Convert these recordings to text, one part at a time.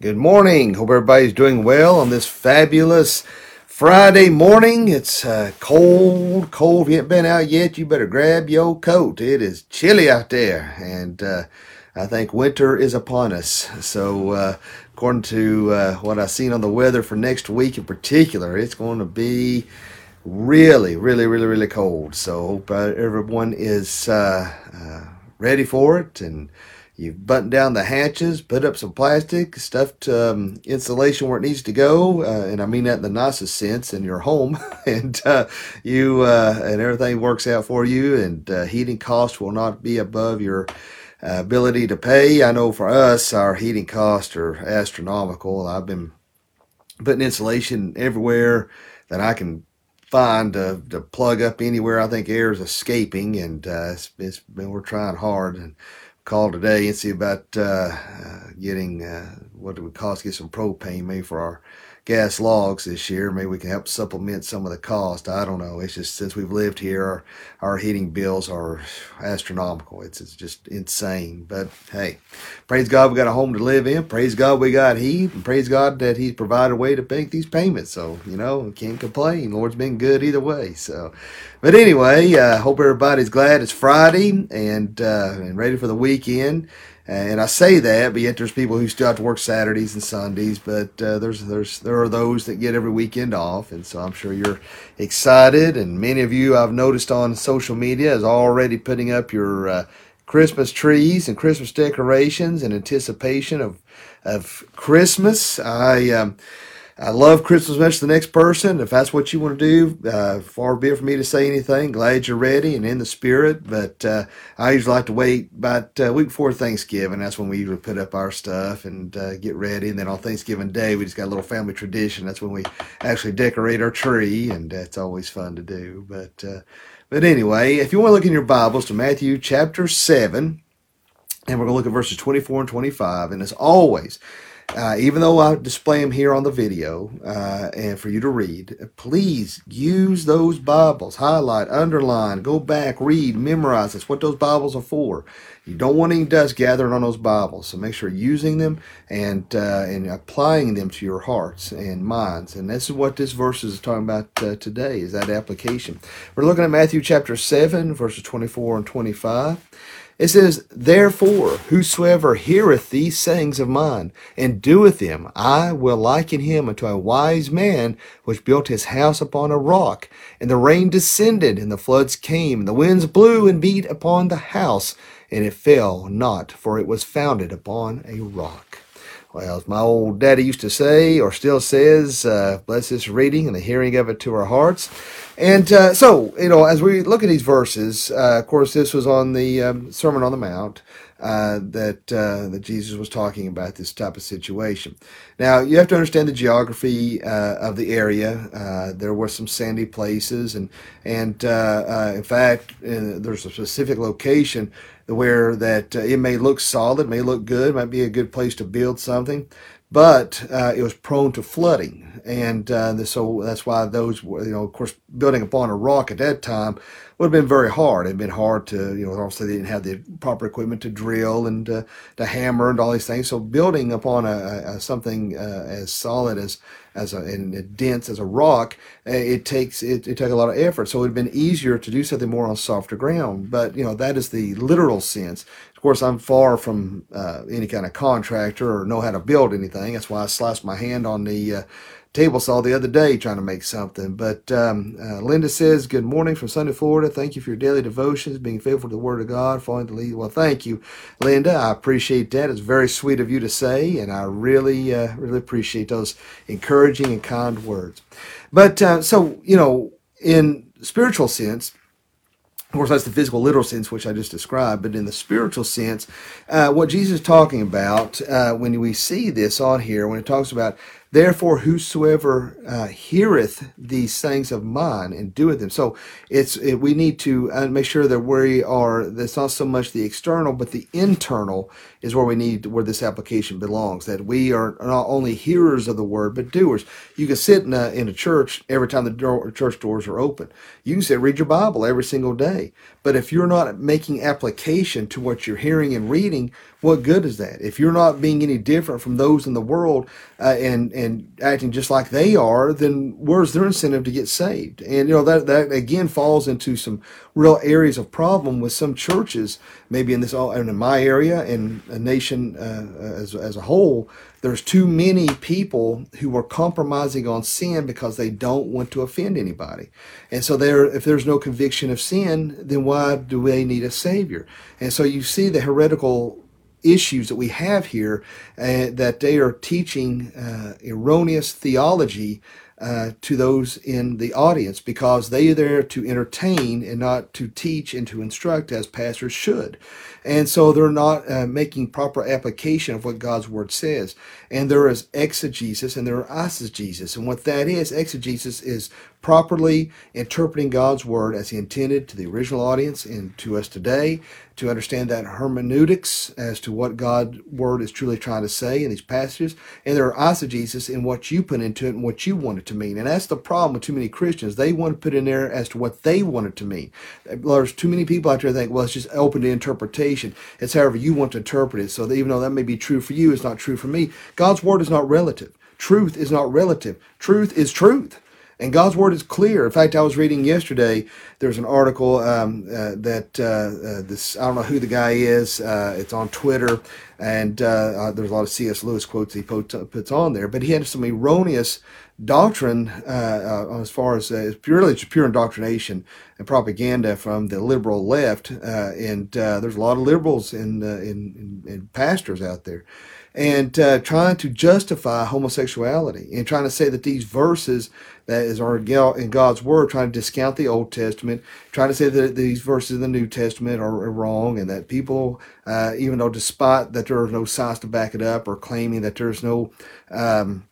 Good morning. Hope everybody's doing well on this fabulous Friday morning. It's uh, cold, cold. If you haven't been out yet, you better grab your coat. It is chilly out there, and uh, I think winter is upon us. So, uh, according to uh, what I've seen on the weather for next week in particular, it's going to be really, really, really, really cold. So, hope uh, everyone is uh, ready for it and You've buttoned down the hatches, put up some plastic, stuffed um, insulation where it needs to go, uh, and I mean that in the nicest sense in your home, and uh, you uh, and everything works out for you, and uh, heating costs will not be above your uh, ability to pay. I know for us, our heating costs are astronomical. I've been putting insulation everywhere that I can find to, to plug up anywhere I think air is escaping, and uh, it's, it's been, we're trying hard and call today and see about uh, uh, getting uh, what it would cost to get some propane maybe for our gas logs this year. Maybe we can help supplement some of the cost. I don't know. It's just since we've lived here, our, our heating bills are astronomical. It's, it's just insane. But hey, praise God we got a home to live in. Praise God we got heat. And praise God that He's provided a way to make these payments. So, you know, can't complain. Lord's been good either way. So, but anyway, I uh, hope everybody's glad it's Friday and, uh, and ready for the weekend. And I say that, but yet there's people who still have to work Saturdays and Sundays. But uh, there's there's there are those that get every weekend off, and so I'm sure you're excited. And many of you I've noticed on social media is already putting up your uh, Christmas trees and Christmas decorations in anticipation of of Christmas. I um, I love Christmas as much as the next person. If that's what you want to do, uh, far be it for me to say anything. Glad you're ready and in the spirit. But uh, I usually like to wait about a week before Thanksgiving. That's when we usually put up our stuff and uh, get ready. And then on Thanksgiving Day, we just got a little family tradition. That's when we actually decorate our tree, and that's always fun to do. But uh, but anyway, if you want to look in your Bibles to Matthew chapter seven, and we're going to look at verses 24 and 25. And as always, uh, even though I display them here on the video uh, and for you to read, please use those Bibles. Highlight, underline, go back, read, memorize. That's what those Bibles are for. You don't want any dust gathering on those Bibles, so make sure you're using them and uh, and applying them to your hearts and minds. And this is what this verse is talking about uh, today: is that application. We're looking at Matthew chapter seven, verses twenty-four and twenty-five. It says, Therefore, whosoever heareth these sayings of mine, and doeth them, I will liken him unto a wise man which built his house upon a rock. And the rain descended, and the floods came, and the winds blew and beat upon the house, and it fell not, for it was founded upon a rock. Well, as my old daddy used to say, or still says, uh, bless this reading and the hearing of it to our hearts. And uh, so, you know, as we look at these verses, uh, of course, this was on the um, Sermon on the Mount uh, that uh, that Jesus was talking about this type of situation. Now, you have to understand the geography uh, of the area. there were some sandy places, and and in fact, there's a specific location where that uh, it may look solid, may look good, might be a good place to build something, but uh, it was prone to flooding, and uh, so that's why those, were, you know, of course, building upon a rock at that time would have been very hard. It'd been hard to, you know, obviously they didn't have the proper equipment to drill and uh, to hammer and all these things. So building upon a, a something uh, as solid as as a, and dense as a rock, it takes it, it a lot of effort. So it would have been easier to do something more on softer ground. But you know that is the literal sense. Of course, I'm far from uh, any kind of contractor or know how to build anything. That's why I sliced my hand on the uh, table saw the other day trying to make something. But um, uh, Linda says, Good morning from Sunday, Florida. Thank you for your daily devotions, being faithful to the Word of God, following the lead. Well, thank you, Linda. I appreciate that. It's very sweet of you to say, and I really, uh, really appreciate those encouraging and kind words. But uh, so, you know, in spiritual sense, of course, that's the physical, literal sense, which I just described. But in the spiritual sense, uh, what Jesus is talking about uh, when we see this on here, when it talks about Therefore, whosoever uh, heareth these things of mine and doeth them. So it's it, we need to uh, make sure that we are. That's not so much the external, but the internal is where we need where this application belongs. That we are not only hearers of the word, but doers. You can sit in a, in a church every time the door, church doors are open. You can sit read your Bible every single day. But if you're not making application to what you're hearing and reading, what good is that? If you're not being any different from those in the world uh, and and acting just like they are, then where's their incentive to get saved? And you know that that again falls into some real areas of problem with some churches, maybe in this and in my area and a nation uh, as as a whole. There's too many people who are compromising on sin because they don't want to offend anybody, and so there, if there's no conviction of sin, then why do they need a savior? And so you see the heretical issues that we have here uh, that they are teaching uh, erroneous theology uh, to those in the audience because they are there to entertain and not to teach and to instruct as pastors should. And so they're not uh, making proper application of what God's word says. And there is exegesis and there are eisegesis. And what that is, exegesis is properly interpreting God's word as he intended to the original audience and to us today to understand that hermeneutics as to what God's word is truly trying to say in these passages. And there are eisegesis in what you put into it and what you want it to mean. And that's the problem with too many Christians. They want to put in there as to what they want it to mean. There's too many people out there that think, well, it's just open to interpretation. It's however you want to interpret it. So even though that may be true for you, it's not true for me. God's word is not relative. Truth is not relative. Truth is truth. And God's word is clear. In fact, I was reading yesterday. There's an article um, uh, that uh, uh, this I don't know who the guy is. Uh, it's on Twitter, and uh, uh, there's a lot of C.S. Lewis quotes he puts on there. But he had some erroneous doctrine as far as purely just pure indoctrination and propaganda from the liberal left. and there's a lot of liberals in, in, in, in pastors out there and uh, trying to justify homosexuality and trying to say that these verses that is are in God's word, trying to discount the Old Testament, trying to say that these verses in the New Testament are, wrong, and that people, uh, even though despite that there is no science to back it up, or claiming that there's no um,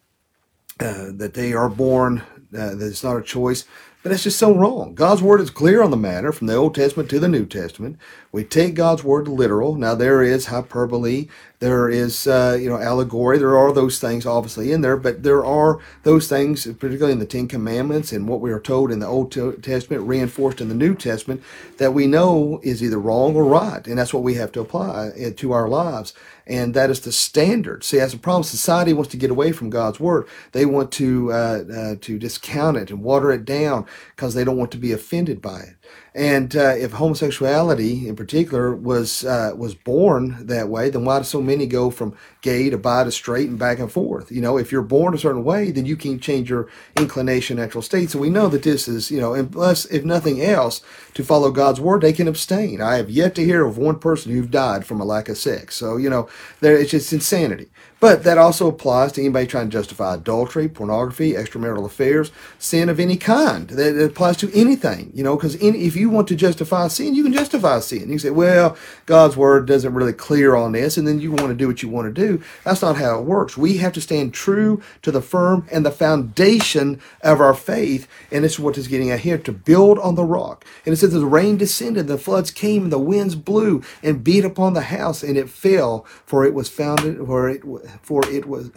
uh, that they are born, uh, that it's not a choice. But it's just so wrong. God's word is clear on the matter from the Old Testament to the New Testament. We take God's word literal. Now there is hyperbole, there is uh, you know allegory. There are those things obviously in there, but there are those things, particularly in the Ten Commandments and what we are told in the Old Testament, reinforced in the New Testament, that we know is either wrong or right, and that's what we have to apply uh, to our lives and that is the standard. See, as a problem, society wants to get away from God's word. They want to uh, uh, to discount it and water it down because they don't want to be offended by it. And uh, if homosexuality, in particular, was uh, was born that way, then why do so many go from gay to bi to straight and back and forth? You know, if you're born a certain way, then you can change your inclination, natural state. So we know that this is, you know, unless if nothing else, to follow God's word, they can abstain. I have yet to hear of one person who died from a lack of sex. So you know, there it's just insanity. But that also applies to anybody trying to justify adultery, pornography, extramarital affairs, sin of any kind. That applies to anything, you know, because if you want to justify sin, you can justify sin. You can say, well, God's word doesn't really clear on this, and then you want to do what you want to do. That's not how it works. We have to stand true to the firm and the foundation of our faith, and it's what is getting at here to build on the rock. And it says the rain descended, the floods came, and the winds blew and beat upon the house, and it fell, for it was founded, where it for it was,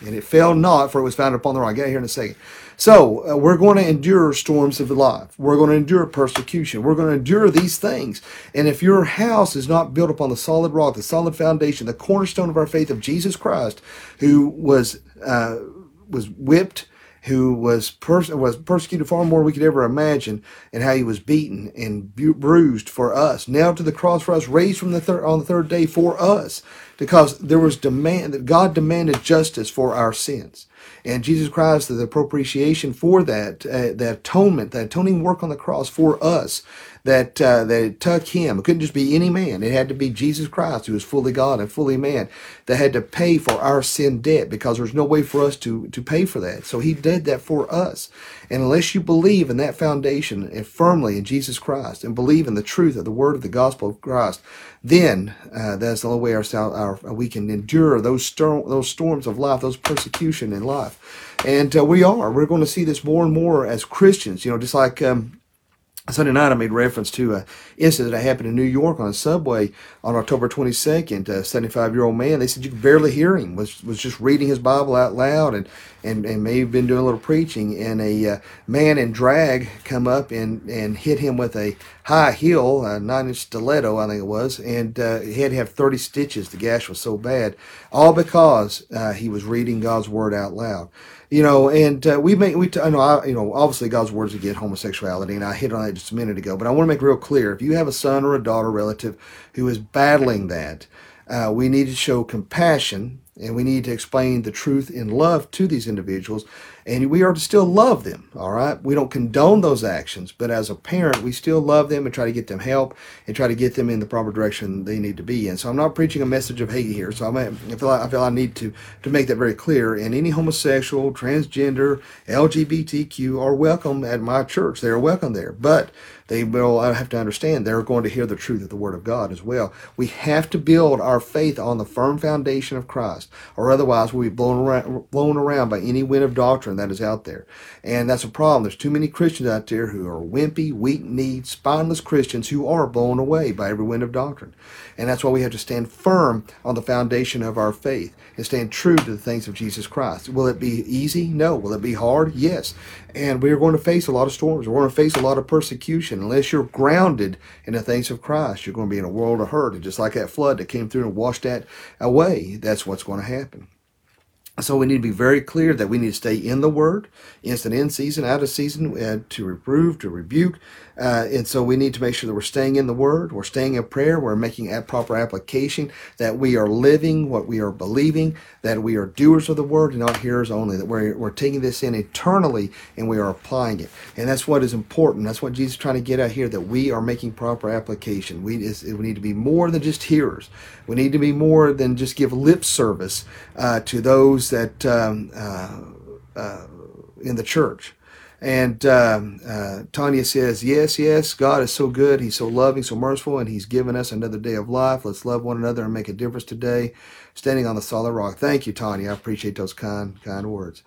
and it fell not, for it was founded upon the rock. Get here in a second. So uh, we're going to endure storms of life. We're going to endure persecution. We're going to endure these things. And if your house is not built upon the solid rock, the solid foundation, the cornerstone of our faith of Jesus Christ, who was uh, was whipped who was pers- was persecuted far more we could ever imagine, and how he was beaten and bu- bruised for us, nailed to the cross for us, raised from the third on the third day for us, because there was demand that God demanded justice for our sins. And Jesus Christ, the propitiation for that, uh, the atonement, the atoning work on the cross for us, that uh, that took him. It couldn't just be any man. It had to be Jesus Christ, who was fully God and fully man, that had to pay for our sin debt because there's no way for us to to pay for that. So he did that for us. And unless you believe in that foundation and firmly in Jesus Christ and believe in the truth of the word of the gospel of Christ, then uh, that's the only way our, our, we can endure those storm, those storms of life, those persecution and life. And uh, we are. We're going to see this more and more as Christians. You know, just like um, Sunday night, I made reference to an incident that happened in New York on a subway on October 22nd. A 75 year old man, they said you could barely hear him, was, was just reading his Bible out loud and, and, and may have been doing a little preaching. And a uh, man in drag come up and, and hit him with a high heel, a nine inch stiletto, I think it was, and uh, he had to have 30 stitches. The gash was so bad, all because uh, he was reading God's Word out loud you know, and uh, we make we t- I know I, you know obviously God's words against homosexuality, and I hit on that just a minute ago. But I want to make real clear: if you have a son or a daughter relative who is battling that, uh, we need to show compassion and we need to explain the truth in love to these individuals and we are to still love them all right? We don't condone those actions but as a parent we still love them and try to get them help and try to get them in the proper direction they need to be in. So i'm not preaching a message of hate here. So i feel like, i feel i need to to make that very clear. And any homosexual transgender lgbtq are welcome at my church. They are welcome there. But they will have to understand they're going to hear the truth of the Word of God as well. We have to build our faith on the firm foundation of Christ, or otherwise we'll be blown around, blown around by any wind of doctrine that is out there. And that's a problem. There's too many Christians out there who are wimpy, weak-kneed, spineless Christians who are blown away by every wind of doctrine. And that's why we have to stand firm on the foundation of our faith and stand true to the things of Jesus Christ. Will it be easy? No. Will it be hard? Yes. And we are going to face a lot of storms. We're going to face a lot of persecution. Unless you're grounded in the things of Christ, you're going to be in a world of hurt. And just like that flood that came through and washed that away, that's what's going to happen. So we need to be very clear that we need to stay in the Word, instant in season, out of season, uh, to reprove, to rebuke, uh, and so we need to make sure that we're staying in the Word, we're staying in prayer, we're making a proper application, that we are living what we are believing, that we are doers of the Word and not hearers only, that we're, we're taking this in eternally and we are applying it. And that's what is important. That's what Jesus is trying to get at here, that we are making proper application. We, is, we need to be more than just hearers. We need to be more than just give lip service uh, to those that um, uh, uh in the church. And um, uh, Tanya says, Yes, yes, God is so good. He's so loving, so merciful, and He's given us another day of life. Let's love one another and make a difference today, standing on the solid rock. Thank you, Tanya. I appreciate those kind, kind words.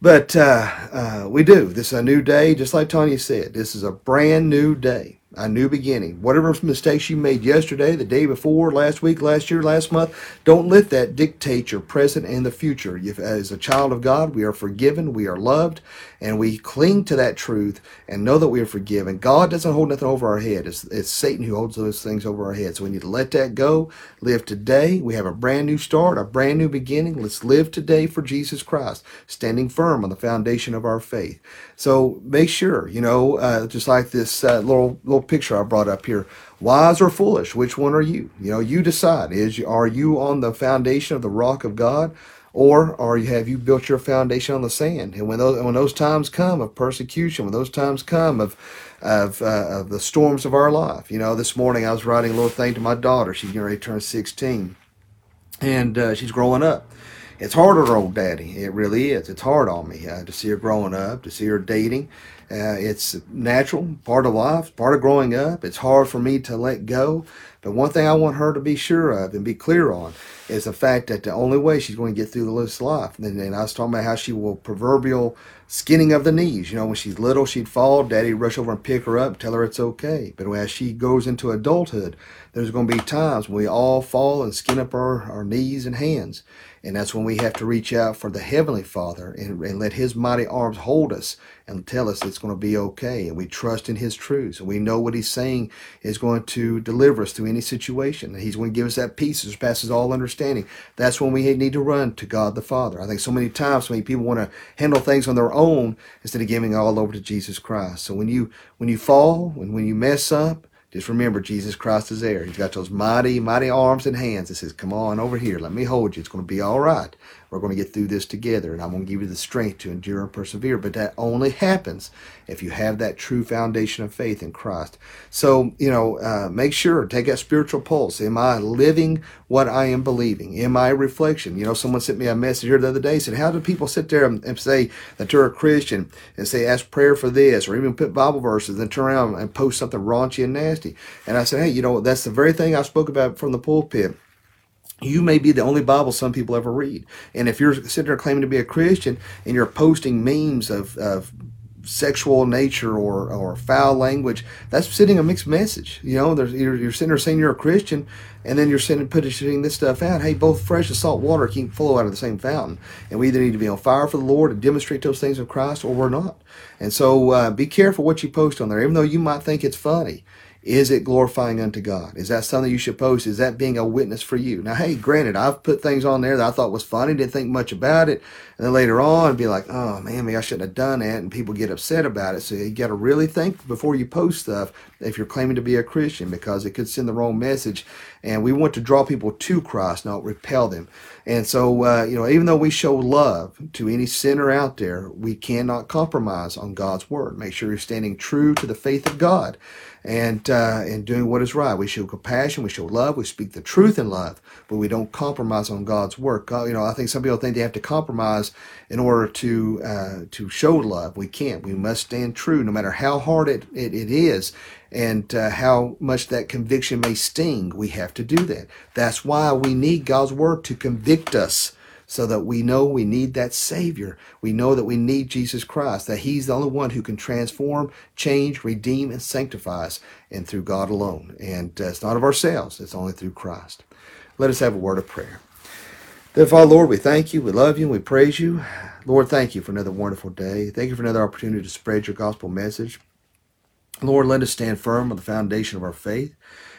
But uh, uh, we do. This is a new day, just like Tanya said. This is a brand new day a new beginning. Whatever mistakes you made yesterday, the day before, last week, last year, last month, don't let that dictate your present and the future. If, as a child of God, we are forgiven, we are loved, and we cling to that truth and know that we are forgiven. God doesn't hold nothing over our head. It's, it's Satan who holds those things over our head. So we need to let that go. Live today. We have a brand new start, a brand new beginning. Let's live today for Jesus Christ, standing firm on the foundation of our faith. So make sure, you know, uh, just like this uh, little little picture I brought up here, wise or foolish, which one are you? You know, you decide. Is are you on the foundation of the rock of God, or are you, have you built your foundation on the sand? And when those when those times come of persecution, when those times come of of, uh, of the storms of our life, you know, this morning I was writing a little thing to my daughter. She's getting ready to turn 16, and uh, she's growing up it's hard on old daddy. It really is. It's hard on me uh, to see her growing up, to see her dating. Uh, it's natural, part of life, part of growing up. It's hard for me to let go. But one thing I want her to be sure of and be clear on is the fact that the only way she's going to get through this life. And, and I was talking about how she will proverbial skinning of the knees. You know, when she's little, she'd fall. Daddy rush over and pick her up, tell her it's okay. But as she goes into adulthood, there's going to be times when we all fall and skin up our, our knees and hands. And that's when we have to reach out for the Heavenly Father and, and let His mighty arms hold us and tell us it's going to be okay. And we trust in His truths. And we know what He's saying is going to deliver us through any situation. And He's going to give us that peace that passes all understanding. That's when we need to run to God the Father. I think so many times, so many people want to handle things on their own instead of giving all over to Jesus Christ. So when you when you fall, when, when you mess up, just remember, Jesus Christ is there. He's got those mighty, mighty arms and hands that says, come on over here. Let me hold you. It's going to be all right. We're going to get through this together, and I'm going to give you the strength to endure and persevere. But that only happens if you have that true foundation of faith in Christ. So, you know, uh, make sure, take that spiritual pulse. Am I living what I am believing? Am I a reflection? You know, someone sent me a message here the other day, said, How do people sit there and, and say that they're a Christian and say, ask prayer for this, or even put Bible verses, and turn around and post something raunchy and nasty? And I said, Hey, you know, that's the very thing I spoke about from the pulpit you may be the only Bible some people ever read. And if you're sitting there claiming to be a Christian and you're posting memes of, of sexual nature or, or foul language, that's sending a mixed message. You know, you're, you're sitting there saying you're a Christian, and then you're sending putting this stuff out. Hey, both fresh and salt water can flow out of the same fountain, and we either need to be on fire for the Lord and demonstrate those things of Christ, or we're not. And so, uh, be careful what you post on there, even though you might think it's funny. Is it glorifying unto God? Is that something you should post? Is that being a witness for you? Now, hey, granted, I've put things on there that I thought was funny, didn't think much about it, and then later on be like, oh man, maybe I shouldn't have done that, and people get upset about it. So you got to really think before you post stuff if you're claiming to be a Christian because it could send the wrong message. And we want to draw people to Christ, not repel them. And so, uh, you know, even though we show love to any sinner out there, we cannot compromise on God's word. Make sure you're standing true to the faith of God and uh, and doing what is right. We show compassion, we show love, we speak the truth in love, but we don't compromise on God's work. God, you know, I think some people think they have to compromise in order to uh, to show love. We can't. We must stand true, no matter how hard it it, it is, and uh, how much that conviction may sting. We have to do that. That's why we need God's word to convict us so that we know we need that Savior. We know that we need Jesus Christ, that He's the only one who can transform, change, redeem, and sanctify us, and through God alone. And uh, it's not of ourselves, it's only through Christ. Let us have a word of prayer. Father, Lord, we thank you, we love you, we praise you. Lord, thank you for another wonderful day. Thank you for another opportunity to spread your gospel message. Lord, let us stand firm on the foundation of our faith.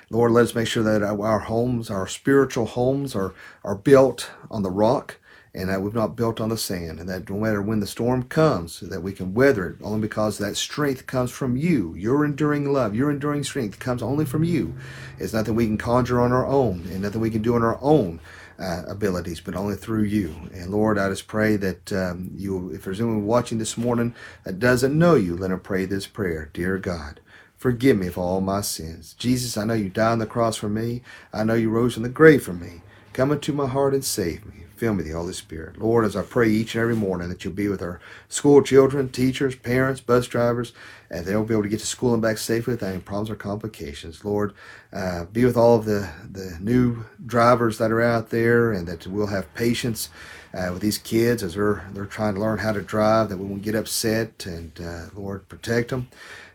Lord, let us make sure that our homes, our spiritual homes, are, are built on the rock and that we've not built on the sand. And that no matter when the storm comes, that we can weather it only because that strength comes from you. Your enduring love, your enduring strength comes only from you. It's nothing we can conjure on our own and nothing we can do on our own. Uh, abilities, but only through you. And Lord, I just pray that um, you, if there's anyone watching this morning that doesn't know you, let them pray this prayer. Dear God, Forgive me for all my sins. Jesus, I know you died on the cross for me. I know you rose from the grave for me. Come into my heart and save me. Fill me with the Holy Spirit. Lord, as I pray each and every morning that you'll be with our school children, teachers, parents, bus drivers, and they'll be able to get to school and back safely without any problems or complications. Lord, uh, be with all of the, the new drivers that are out there and that we'll have patience uh, with these kids as they're, they're trying to learn how to drive, that we won't get upset, and uh, Lord, protect them.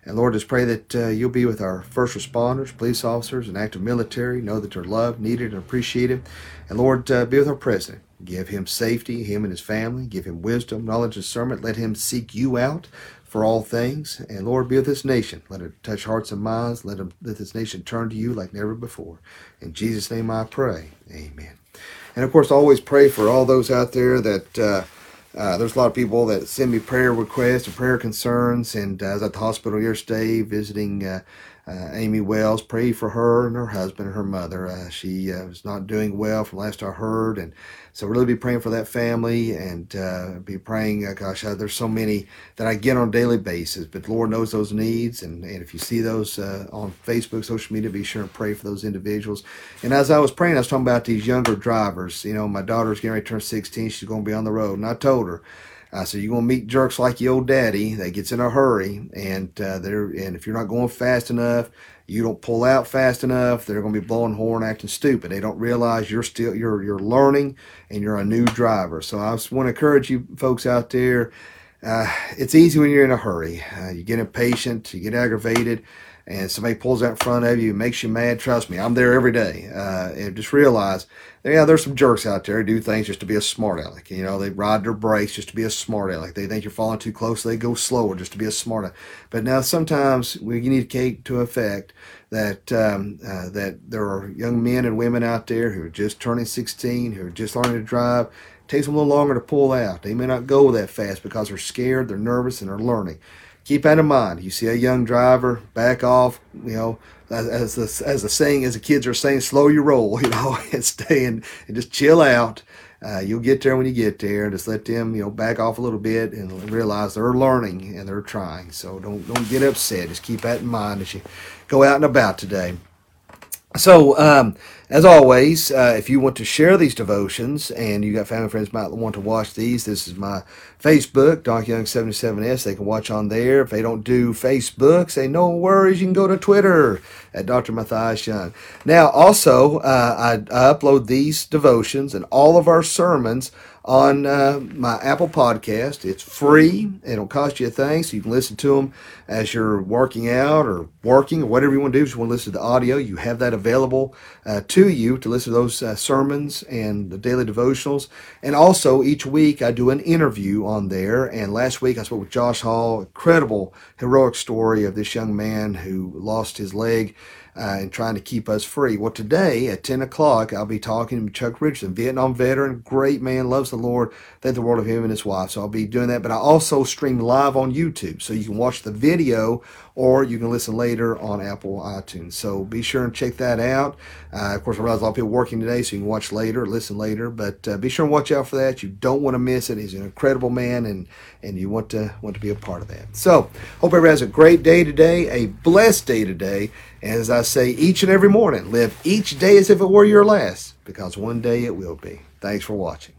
And Lord, just pray that uh, you'll be with our first responders, police officers, and active military. Know that they're loved, needed, and appreciated. And Lord, uh, be with our president. Give him safety, him and his family. Give him wisdom, knowledge, and discernment. Let him seek you out for all things. And Lord, be with this nation. Let it touch hearts and minds. Let, him, let this nation turn to you like never before. In Jesus' name I pray. Amen. And of course, always pray for all those out there that. Uh, uh, there's a lot of people that send me prayer requests or prayer concerns, and uh, I was at the hospital yesterday visiting uh, Amy Wells. Pray for her and her husband and her mother. Uh, she uh, was not doing well from last I heard, and so really be praying for that family and uh, be praying. Uh, gosh, uh, there's so many that I get on a daily basis, but Lord knows those needs, and, and if you see those on Facebook, social media, be sure and pray for those individuals. And as I was praying, I was talking about these younger drivers. You know, my daughter's getting ready to turn 16; she's going to be on the road, and I told her. I said, you're gonna meet jerks like your old daddy that gets in a hurry, and uh, they're and if you're not going fast enough, you don't pull out fast enough, they're gonna be blowing horn, acting stupid. They don't realize you're still you're you're learning and you're a new driver. So I just want to encourage you folks out there. Uh, it's easy when you're in a hurry. Uh, you get impatient, you get aggravated and somebody pulls out in front of you, and makes you mad, trust me, I'm there every day. Uh, and just realize, yeah, there's some jerks out there who do things just to be a smart aleck. You know, they ride their brakes just to be a smart aleck. They think you're falling too close, they go slower just to be a smart aleck. But now sometimes we need to take to effect that um, uh, that there are young men and women out there who are just turning 16, who are just learning to drive. It takes them a little longer to pull out. They may not go that fast because they're scared, they're nervous, and they're learning keep that in mind. You see a young driver, back off. You know, as the, as the saying, as the kids are saying, slow your roll. You know, and stay and, and just chill out. uh, you'll get there when you get there. Just let them, you know, back off a little bit and realize they're learning and they're trying. So don't don't get upset. Just keep that in mind as you go out and about today. So, um, as always, uh, if you want to share these devotions and you got family friends might want to watch these, this is my Facebook, Doc Young 77S. They can watch on there. If they don't do Facebook, say no worries. You can go to Twitter at Dr. Matthias Young. Now, also, uh, I, I upload these devotions and all of our sermons on uh, my Apple podcast. It's free. It don't cost you a thing, so you can listen to them as you're working out or working or whatever you want to do. If you want to listen to the audio, you have that available uh, to you to listen to those uh, sermons and the daily devotionals. And also, each week I do an interview on there. And last week I spoke with Josh Hall, incredible heroic story of this young man who lost his leg uh, and trying to keep us free. Well, today at 10 o'clock, I'll be talking to Chuck Richardson, Vietnam veteran, great man, loves the Lord, thank the world of him and his wife. So I'll be doing that. But I also stream live on YouTube. So you can watch the video or you can listen later on Apple iTunes. So be sure and check that out. Uh, of course, I realize a lot of people working today, so you can watch later, listen later. But uh, be sure and watch out for that. You don't want to miss it. He's an incredible man, and and you want to want to be a part of that. So hope everybody has a great day today, a blessed day today. As I say each and every morning, live each day as if it were your last, because one day it will be. Thanks for watching.